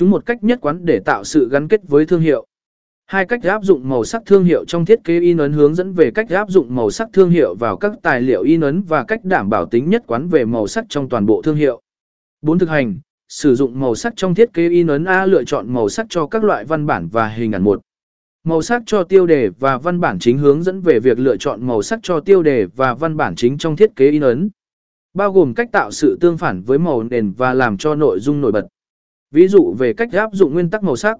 Chúng một cách nhất quán để tạo sự gắn kết với thương hiệu. Hai cách áp dụng màu sắc thương hiệu trong thiết kế in ấn hướng dẫn về cách áp dụng màu sắc thương hiệu vào các tài liệu in ấn và cách đảm bảo tính nhất quán về màu sắc trong toàn bộ thương hiệu. 4. Thực hành, sử dụng màu sắc trong thiết kế in ấn A lựa chọn màu sắc cho các loại văn bản và hình ảnh một. Màu sắc cho tiêu đề và văn bản chính hướng dẫn về việc lựa chọn màu sắc cho tiêu đề và văn bản chính trong thiết kế in ấn. Bao gồm cách tạo sự tương phản với màu nền và làm cho nội dung nổi bật. Ví dụ về cách áp dụng nguyên tắc màu sắc.